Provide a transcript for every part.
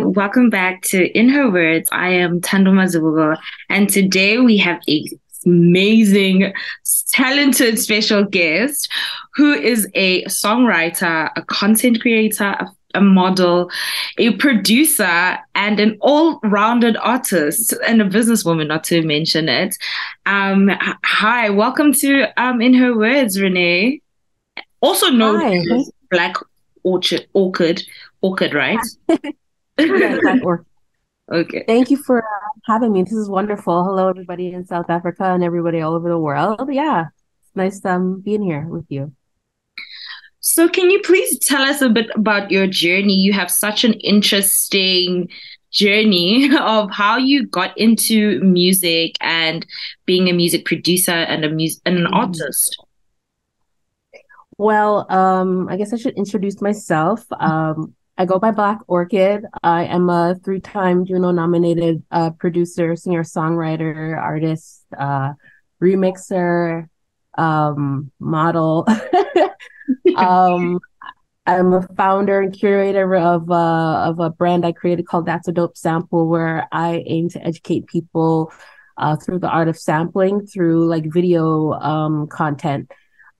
everyone. Welcome back to In Her Words. I am Tando Mazubugo, and today we have a amazing, talented special guest who is a songwriter, a content creator, a, a model, a producer, and an all-rounded artist and a businesswoman, not to mention it. Um, hi, welcome to um, In Her Words, Renee. Also known as Black Orchard, Orchid, Orchid, right? Okay. Thank you for uh, having me. This is wonderful. Hello, everybody in South Africa and everybody all over the world. Yeah, it's nice um being here with you. So, can you please tell us a bit about your journey? You have such an interesting journey of how you got into music and being a music producer and a mus- and an Mhm. artist. Well, um, I guess I should introduce myself. Um, I go by Black Orchid. I am a three-time Juno nominated uh, producer, singer, songwriter, artist, uh, remixer, um, model. Um, I'm a founder and curator of uh, of a brand I created called That's a Dope Sample, where I aim to educate people uh, through the art of sampling, through like video um, content,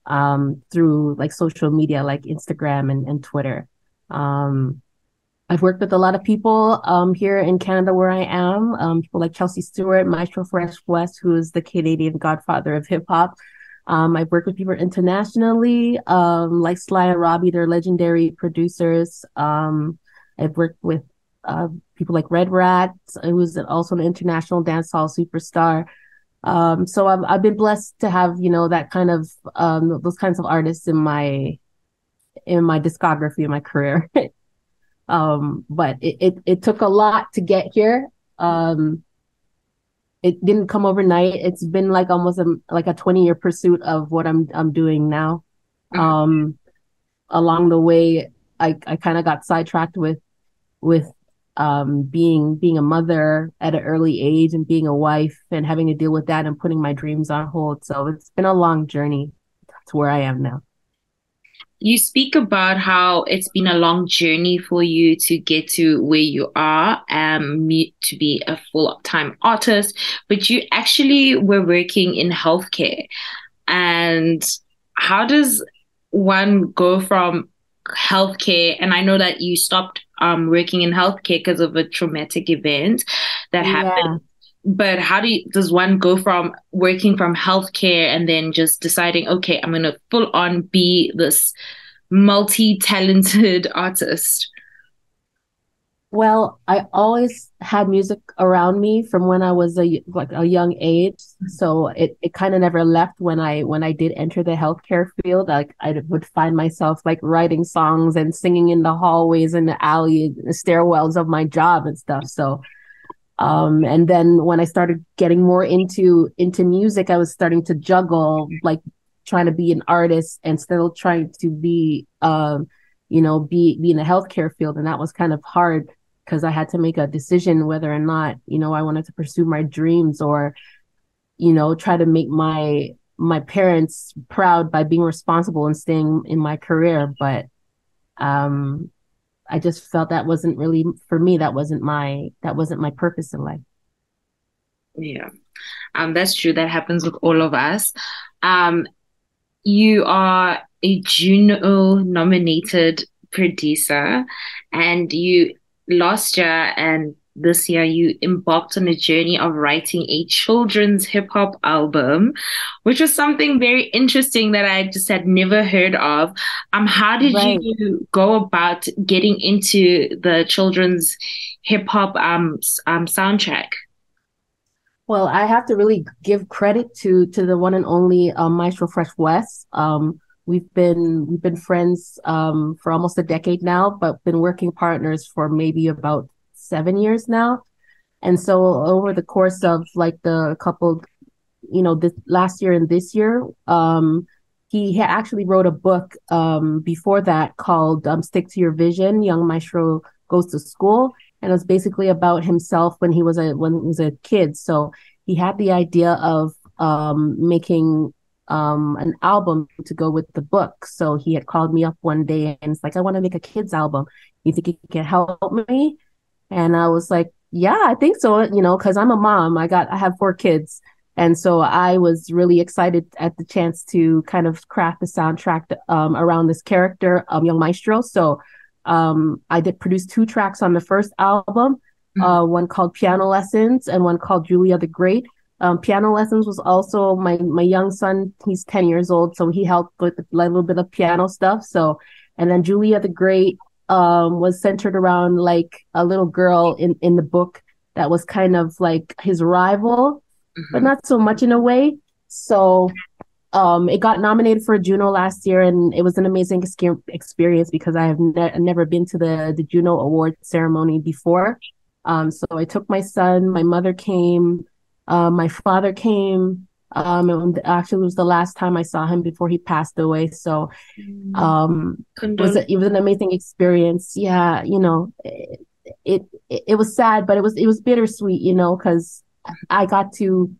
um, through like social media like Instagram and, and Twitter. Um, I've worked with a lot of people um, here in Canada where I am, um, people like Chelsea Stewart, Maestro Fresh Wes, who is the Canadian godfather of hip hop. Um, I've worked with people internationally, um, like Sly and Robbie, they're legendary producers. Um, I've worked with uh, people like Red Rat, who's also an international dancehall superstar. Um, so I've I've been blessed to have you know that kind of um, those kinds of artists in my in my discography in my career. um, but it, it it took a lot to get here. Um, it didn't come overnight. It's been like almost a, like a 20 year pursuit of what I'm I'm doing now. Um, along the way, I I kind of got sidetracked with with um being being a mother at an early age and being a wife and having to deal with that and putting my dreams on hold. So it's been a long journey to where I am now. You speak about how it's been a long journey for you to get to where you are, um, to be a full-time artist, but you actually were working in healthcare. And how does one go from healthcare? And I know that you stopped um, working in healthcare because of a traumatic event that happened. But how do you, does one go from working from healthcare and then just deciding, okay, I'm going to full on be this multi-talented artist? Well, I always had music around me from when I was a like a young age. Mm-hmm. So it, it kind of never left when I when I did enter the healthcare field. Like I would find myself like writing songs and singing in the hallways and the alley, the stairwells of my job and stuff. So um and then when I started getting more into into music, I was starting to juggle like trying to be an artist and still trying to be um you know be be in the healthcare field and that was kind of hard because I had to make a decision whether or not, you know, I wanted to pursue my dreams or, you know, try to make my my parents proud by being responsible and staying in my career. But um I just felt that wasn't really for me, that wasn't my that wasn't my purpose in life. Yeah, um, that's true. That happens with all of us. Um, you are a Juno nominated producer, and you last year and this year you embarked on a journey of writing a children's hip hop album, which was something very interesting that I just had never heard of. Um, how did Right. you go about getting into the children's hip hop um, um soundtrack? Well, I have to really give credit to to the one and only um, Maestro Fresh Wes. Um, we've been we've been friends um, for almost a decade now, but been working partners for maybe about seven years now. And so over the course of like the couple, you know, this last year and this year, um, he had actually wrote a book um, before that called um, "Stick to Your Vision." Young Maestro goes to school, and it was basically about himself when he was a when he was a kid. So he had the idea of um, making um, an album to go with the book. So he had called me up one day and it's like, I want to make a kids album. You think you can help me? And I was like, yeah, I think so, you know, because I'm a mom. I got I have four kids. And so I was really excited at the chance to kind of craft the soundtrack um, around this character, um, Young Maestro. So um, I did produce two tracks on the first album, mm-hmm. uh, one called Piano Lessons and one called Julia the Great. Um, piano lessons was also my my young son. He's ten years old, so he helped with a little bit of piano stuff. So, and then Julia the Great um, was centered around like a little girl in in the book that was kind of like his rival, mm-hmm. but not so much in a way. So um, it got nominated for a Juno last year, and it was an amazing experience because I have ne- never been to the the Juno Award ceremony before. Um, so I took my son, my mother came, uh, my father came. Um, and actually, it was the last time I saw him before he passed away. So, mm. um, it was a, it was an amazing experience. Yeah, you know, it, it it was sad, but it was it was bittersweet, you know, because I got to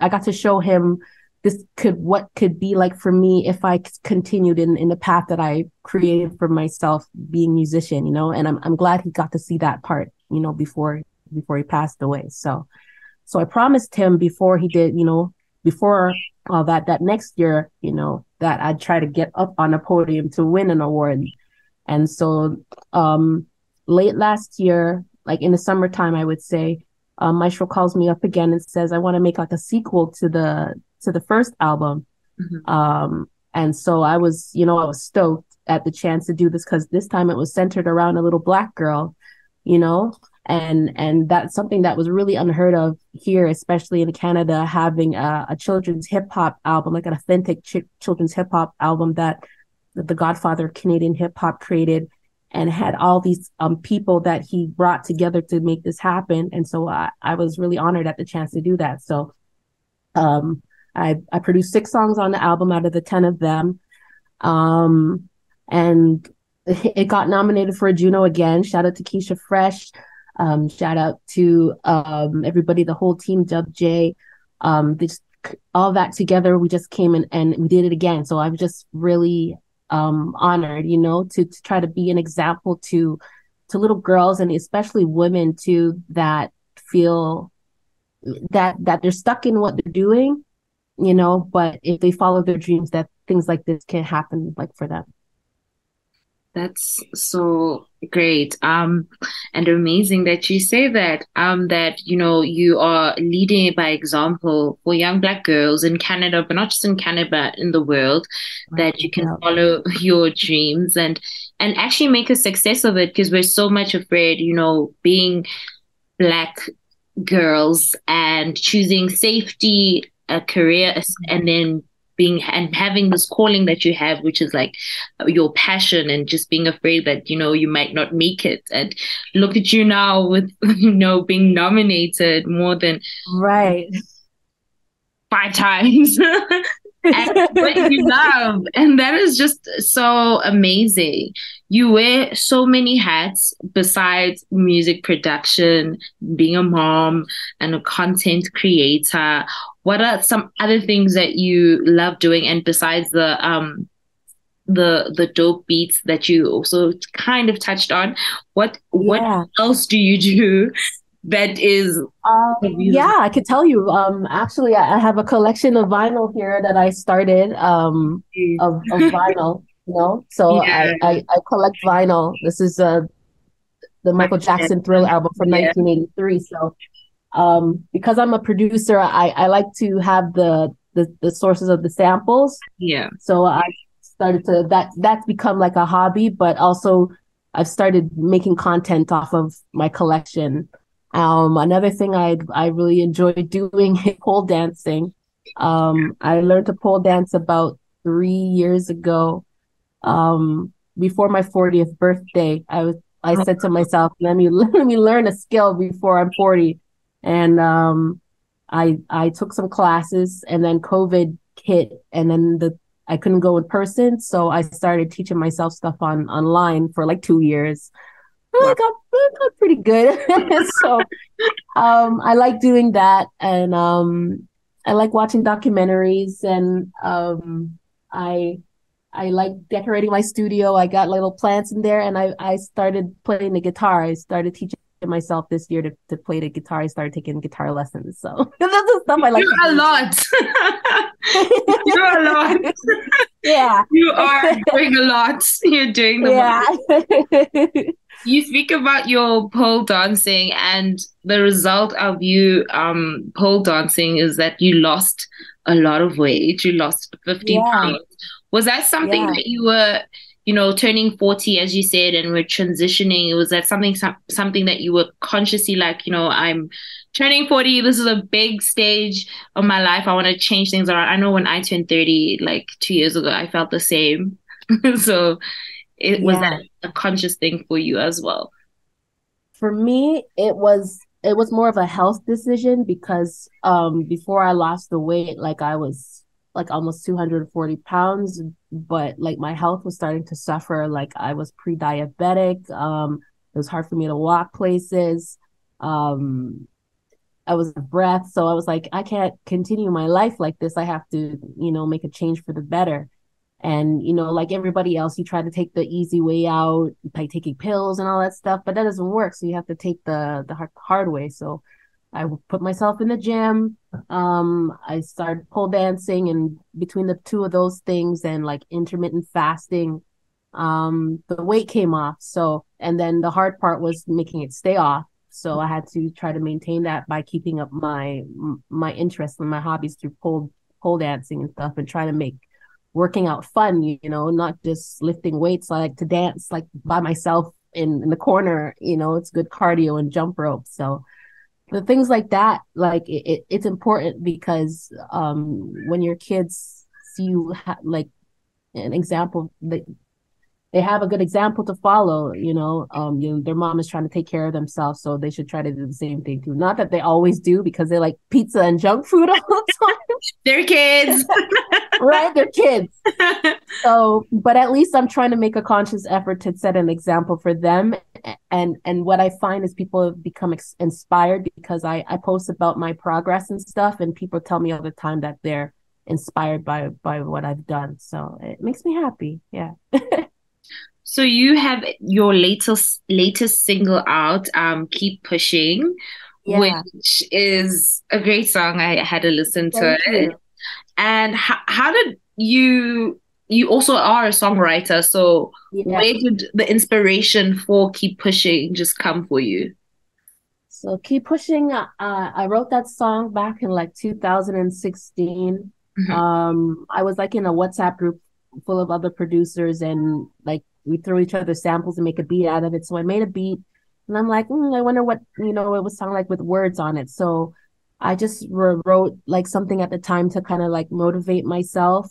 I got to show him this could what could be like for me if I continued in in the path that I created for myself being musician, you know, and I'm I'm glad he got to see that part, you know, before before he passed away. So so I promised him before he did, you know, before uh, that that next year, you know, that I'd try to get up on a podium to win an award. And so um late last year, like in the summertime, I would say, um, Maestro calls me up again and says, I want to make like a sequel to the to the first album. Mm-hmm. Um, and so I was, you know, I was stoked at the chance to do this because this time it was centered around a little black girl, you know, and and that's something that was really unheard of here, especially in Canada, having a, a children's hip hop album, like an authentic ch- children's hip hop album that the Godfather of Canadian hip hop created and had all these um, people that he brought together to make this happen. And so I, I was really honored at the chance to do that. So um, I, I produced six songs on the album out of the 10 of them. Um, and it got nominated for a Juno again. Shout out to Keisha Fresh. Um, shout out to um, everybody, the whole team, Dub J. Um, just all that together, we just came in and we did it again. So I'm just really um, honored, you know, to, to try to be an example to to little girls and especially women too that feel that that they're stuck in what they're doing you know, but if they follow their dreams, that things like this can happen like for them. That's so great. Um, and amazing that you say that, um, that, you know, you are leading by example for young black girls in Canada, but not just in Canada, but in the world, that you can follow your dreams and, and actually make a success of it because we're so much afraid, you know, being black girls and choosing safety a career and then being and having this calling that you have which is like your passion and just being afraid that you know you might not make it. And look at you now with you know being nominated more than right. five times. And what you love. And that is just so amazing. You wear so many hats besides music production being a mom and a content creator what are some other things that you love doing? And besides the um the the dope beats that you also kind of touched on what what else do you do that is um, yeah i could tell you um actually I, I, have a collection of vinyl here that i started um of, of vinyl you know? So yeah. I, I, I collect vinyl. This is uh the michael jackson Thriller album from yeah. 1983 so um, because I'm a producer, I, I like to have the, the the sources of the samples. Yeah. So I started to that that's become like a hobby, but also I've started making content off of my collection. Um, another thing I I really enjoy doing is pole dancing. Um, I learned to pole dance about three years ago. Um, before my 40th birthday, I was I said to myself, let me let me learn a skill before I'm 40 and um, I I took some classes, and then COVID hit, and then the I couldn't go in person, so I started teaching myself stuff on online for like two years. I got, I got pretty good, so um, I like doing that, and um, I like watching documentaries, and um, I I like decorating my studio. I got little plants in there, and I I started playing the guitar. I started teaching myself this year to, to play the guitar. I started taking guitar lessons. So that's the stuff I like. You're a lot. You're a lot. Yeah. You are doing a lot. You're doing the yeah. you speak about your pole dancing and the result of you um pole dancing is that you lost a lot of weight. You lost 15 Yeah. pounds. Was that something Yeah. that you were, you know, turning 40 as you said and we're transitioning? It was that something some, something that you were consciously like, you know, I'm turning 40, this is a big stage of my life. I want to change things around. I know when I turned 30 like 2 years ago, I felt the same. so it was that a conscious thing for you as well. For me, it was it was more of a health decision because um before I lost the weight, like I was like almost 240 pounds, but like my health was starting to suffer. Like I was pre-diabetic. Um, it was hard for me to walk places. Um, I was breath, so I was like, I can't continue my life like this. I have to, you know, make a change for the better. And, you know, like everybody else, you try to take the easy way out by taking pills and all that stuff, but that doesn't work. So you have to take the the hard, hard way. So I put myself in the gym. Um, I started pole dancing, and between the two of those things and like intermittent fasting, um, the weight came off. So, and then the hard part was making it stay off. So I had to try to maintain that by keeping up my my interest and my hobbies through pole pole dancing and stuff, and trying to make working out fun. You, you know, not just lifting weights. I like to dance like by myself in, in the corner. You know, it's good cardio and jump rope. So the things like that, like it, it it's important because um when your kids see you ha- like an example that they have a good example to follow you know um you know, their mom is trying to take care of themselves so they should try to do the same thing too. Not that they always do because they like pizza and junk food all the time. They're kids. right? They're kids. So but at least i'm trying to make a conscious effort to set an example for them and and what i find is people have become ex- inspired because i i post about my progress and stuff and people tell me all the time that they're inspired by by what i've done so it makes me happy yeah So you have your latest latest single out, um, "Keep Pushing," yeah which is a great song. I had to listen to Thank it. you. And how how did you? You also are a songwriter, so yeah. where did the inspiration for "Keep Pushing" just come for you? so keep pushing uh, i wrote that song back in like 2016 Mhm. um i was like in a whatsapp group full of other producers and like we throw each other samples and make a beat out of it. So i made a beat and i'm like mm, i wonder what you know it would sound like with words on it. So i just wrote like something at the time to kind of like motivate myself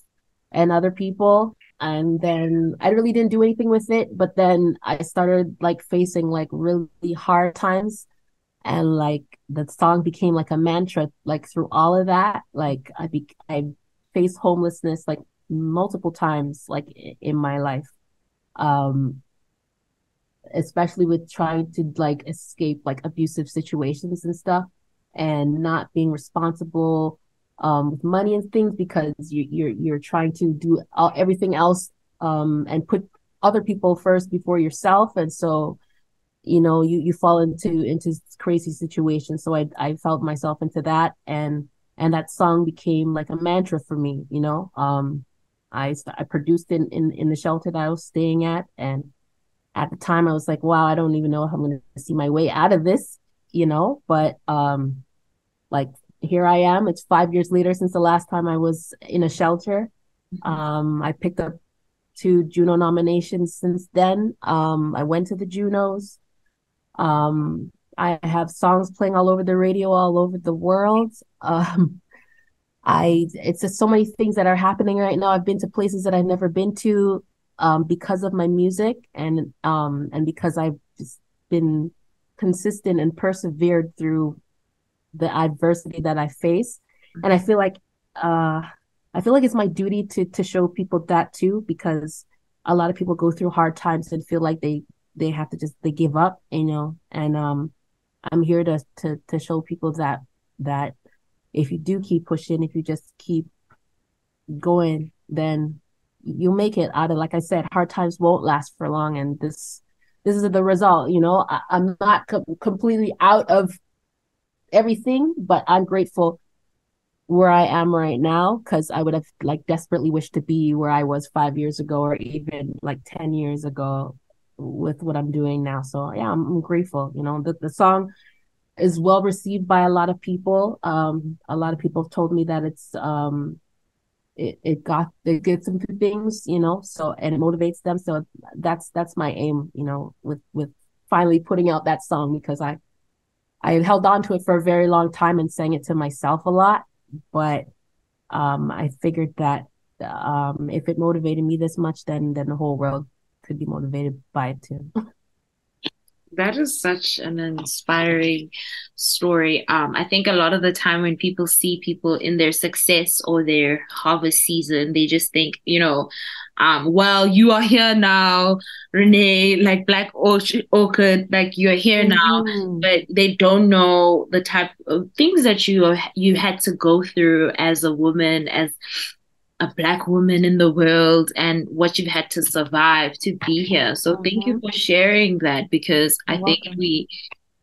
and other people. And then i really didn't do anything with it but then i started like facing like really hard times. And like the song became like a mantra like through all of that. Like i be i faced homelessness like multiple times like in my life. Um especially with trying to like escape like abusive situations and stuff and not being responsible um with money and things because you you're you're trying to do all, everything else um and put other people first before yourself. And so you know you you fall into into crazy situations. So i i felt myself into that. And and that song became like a mantra for me you know? Um i i produced in in in the shelter that i was staying at. And at the time i was like wow i don't even know if i'm going to see my way out of this you know? But um like here i am. It's 5 years later since the last time i was in a shelter. Um i picked up two juno nominations since then. Um i went to the junos. Um, I have songs playing all over the radio, all over the world. Um, I it's just so many things that are happening right now. I've been to places that I've never been to um, because of my music and um, and because I've just been consistent and persevered through the adversity that I face. And I feel like uh, I feel like it's my duty to to show people that too because a lot of people go through hard times and feel like they they have to just they give up you know and um i'm here to to to show people that that if you do keep pushing if you just keep going then you'll make it out of like i said hard times won't last for long and this this is the result. You know, I, am not co- completely out of everything, but I'm grateful where I am right now because I would have like desperately wished to be where I was five years ago or even like 10 years ago with what I'm doing now. So yeah, I'm, I'm grateful. You know, the, the song is well received by a lot of people. Um, a lot of people have told me that it's um it, it got it gets them through things, you know, so and it motivates them. So that's that's my aim, you know, with with finally putting out that song because I I held on to it for a very long time and sang it to myself a lot, but um I figured that um if it motivated me this much then then the whole world could be motivated by it too. that is such an inspiring story. Um, I think a lot of the time when people see people in their success or their harvest season, they just think, you know, um, well, you are here now, Renee, like Black Orchid, like you're here mm-hmm. now, but they don't know the type of things that you you had to go through as a woman, as a black woman in the world and what you've had to survive to be here. So thank you mm-hmm. for sharing that because I think we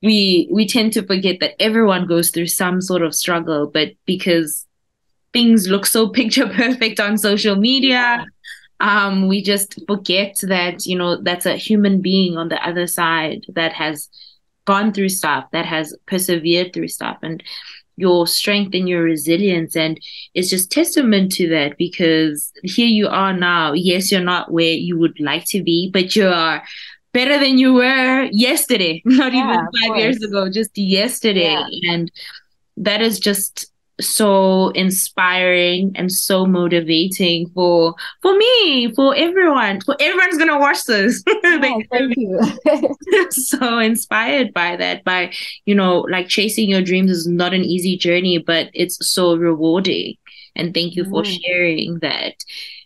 we we tend to forget that everyone goes through some sort of struggle, but because things look so picture perfect on social media, um, we just forget that, you know, that's a human being on the other side that has gone through stuff, that has persevered through stuff. And your strength and your resilience. And it's just testament to that because here you are now. Yes you're not where you would like to be but you are better than you were yesterday not yeah, even five years ago just yesterday. Yeah. and that is just so inspiring and so motivating for for me for everyone. For everyone's gonna watch this. Thank you. so inspired by that. By you know like chasing your dreams is not an easy journey but it's so rewarding. And thank you for mm. sharing that.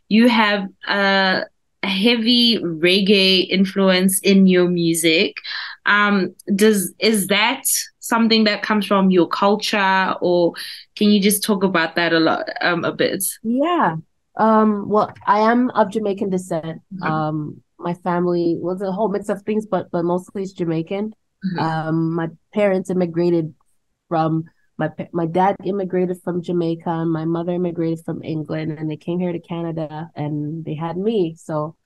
You have a heavy reggae influence in your music. Um does is that something that comes from your culture or can you just talk about that a lot um a bit? Yeah. Um well i am of jamaican descent. Mm-hmm. um my family was a whole mix of things but but mostly it's jamaican. Mm-hmm. um my parents immigrated from my my dad immigrated from Jamaica and my mother immigrated from England and they came here to Canada and they had me. So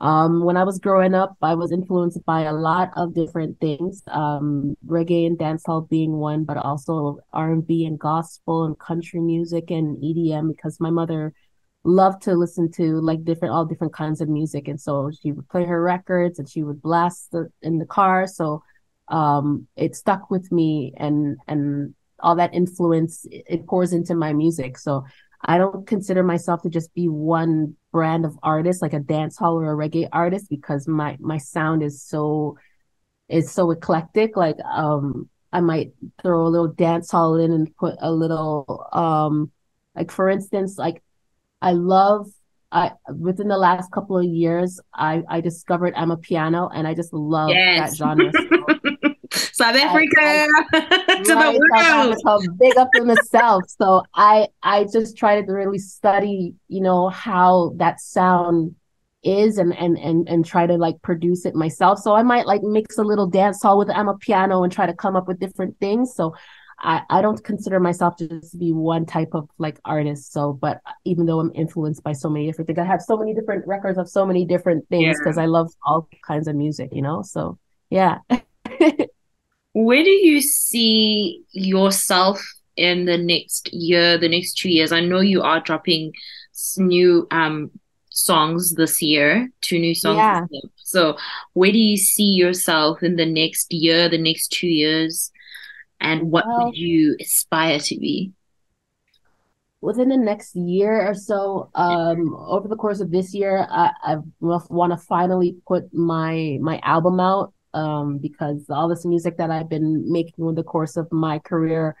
um, when I was growing up, I was influenced by a lot of different things, um, reggae and dancehall being one, but also R and B and gospel and country music and EDM because my mother loved to listen to like different all different kinds of music, and so she would play her records and she would blast the, in the car. So um, it stuck with me, and and all that influence it pours into my music. So I don't consider myself to just be one brand of artist, like a dance hall or a reggae artist, because my my sound is so is so eclectic. Like um I might throw a little dance hall in and put a little um like for instance, like I love I within the last couple of years I I discovered amapiano and I just love yes. that genre. So South Africa I, I, to right, the world. big up in itself. So I I just try to really study, you know, how that sound is and and and and try to like produce it myself. So I might like mix a little dance hall with amapiano and try to come up with different things. So I, I don't consider myself to just be one type of like artist. So, but even though I'm influenced by so many different things, I have so many different records of so many different things because yeah. I love all kinds of music, you know? So, yeah. where do you see yourself in the next year, the next two years? I know you are dropping new um songs this year, two new songs. Yeah. So where do you see yourself in the next year, the next two years? And what well, would you aspire to be? Within the next year or so, um, over the course of this year, I, I want to finally put my my album out um, because all this music that I've been making over the course of my career,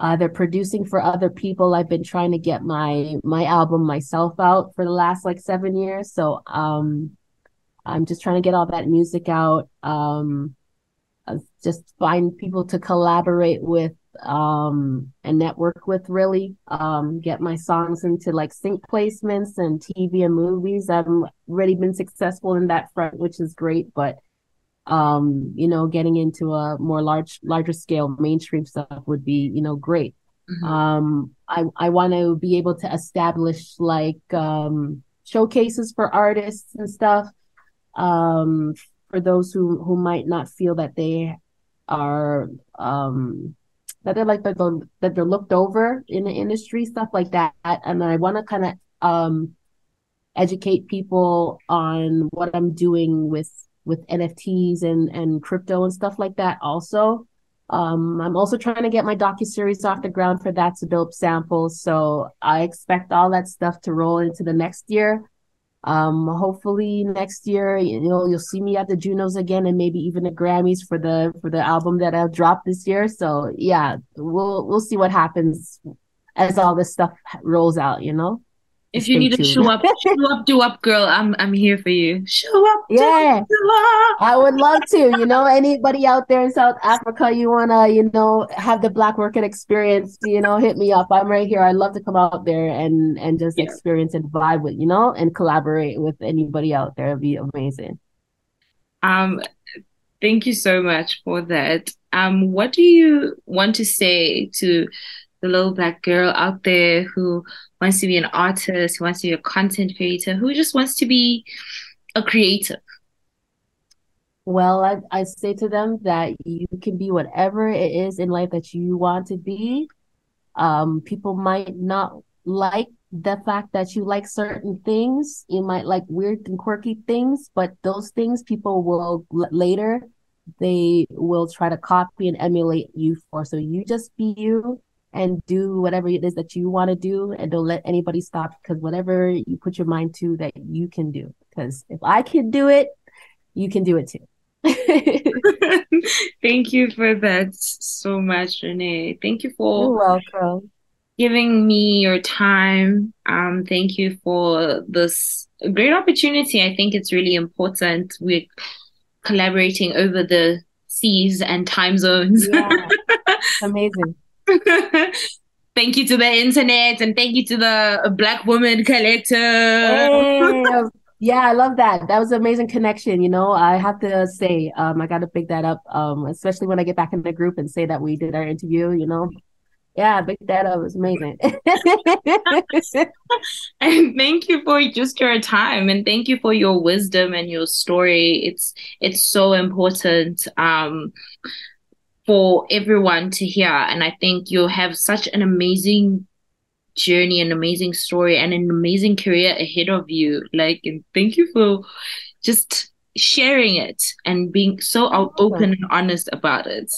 either producing for other people, I've been trying to get my my album myself out for the last like seven years. So um, I'm just trying to get all that music out. Um, just find people to collaborate with um and network with really um get my songs into like sync placements and tv and movies i've already been successful in that front which is great but um, you know, getting into a more large, larger scale mainstream stuff would be, you know, great. Mm-hmm. Um, I I want to be able to establish like um, showcases for artists and stuff. Um, for those who who might not feel that they are um that they're like that they're, that they're looked over in the industry, stuff like that. And I want to kind of um educate people on what I'm doing with with NFTs and and crypto and stuff like that also. Um, I'm also trying to get my docu series off the ground for that's a dope sample. So I expect all that stuff to roll into the next year. Um, hopefully next year, you know, you'll see me at the Junos again and maybe even the Grammys for the for the album that I've dropped this year. So yeah, we'll we'll see what happens as all this stuff rolls out, you know. If you need tuned. to show up, show up, do up, girl. I'm I'm here for you. Show up, yeah. Up. I would love to. You know, anybody out there in South Africa, you wanna, you know, have the Black Orchid experience, you know, hit me up. I'm right here. I'd love to come out there and and just yeah. experience and vibe with, you know, and collaborate with anybody out there. It'd be amazing. Um, thank you so much for that. Um, what do you want to say to the little black girl out there who wants to be an artist, who wants to be a content creator, who just wants to be a creative? Well, I, I say to them that you can be whatever it is in life that you want to be. Um, people might not like the fact that you like certain things. You might like weird and quirky things, but those things people will later they will try to copy and emulate you for. So you just be you and do whatever it is that you want to do and don't let anybody stop because whatever you put your mind to that you can do because if i can do it you can do it too. Thank you for that so much renee. Thank you for You're welcome. giving me your time. Um thank you for this great opportunity. I think it's really important we're collaborating over the seas and time zones. Yeah. amazing thank you to the internet and thank you to the Black Woman Collective. Hey, yeah, I love that. That was an amazing connection. You know, I have to say, um, I got to pick that up, um, especially when I get back in the group and say that we did our interview. You know, yeah, big that up. It was amazing. and thank you for just your time and thank you for your wisdom and your story. It's it's so important. Um for everyone to hear. And I think you'll have such an amazing journey, an amazing story, and an amazing career ahead of you. Like, and thank you for just sharing it and being so open and honest about it.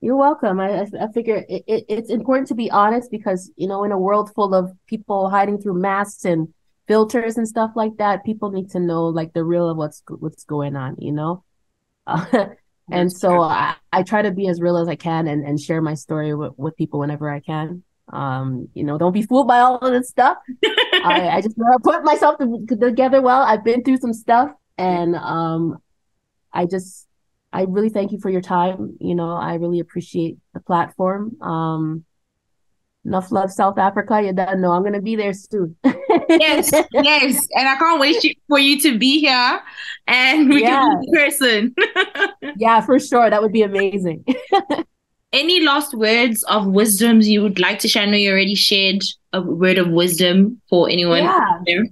You're welcome. I, I figure it, it, it's important to be honest because, you know, in a world full of people hiding through masks and filters and stuff like that, people need to know like the real of what's what's going on, you know? Uh, and so I, I try to be as real as I can and, and share my story with, with people whenever I can. Um, you know, don't be fooled by all of this stuff. I, I just want to put myself together well. I've been through some stuff and um, I just, I really thank you for your time. You know, I really appreciate the platform. Um, enough love, South Africa. You don't know I'm gonna be there soon. yes, yes, and I can't wait for you to be here, and we yeah. can meet in person. yeah, for sure. That would be amazing. Any last words of wisdoms you would like to share? I know you already shared a word of wisdom for anyone. Yeah. There.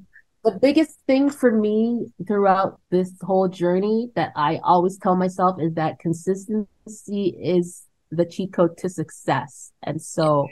The biggest thing for me throughout this whole journey that I always tell myself is that consistency is the cheat code to success. And so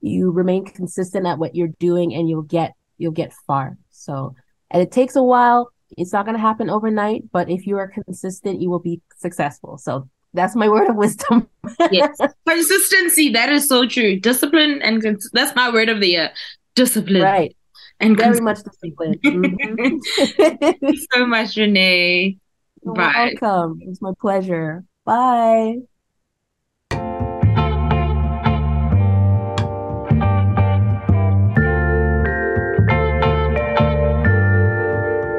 you remain consistent at what you're doing and you'll get you'll get far. So and it takes a while. It's not going to happen overnight, but if you are consistent, you will be successful. So that's my word of wisdom. yes, consistency. That is so true. Discipline and cons- that's my word of the year. Discipline. Right. And very much discipline. Mm-hmm. So much, Renee. You're Bye. welcome. It's my pleasure. Bye.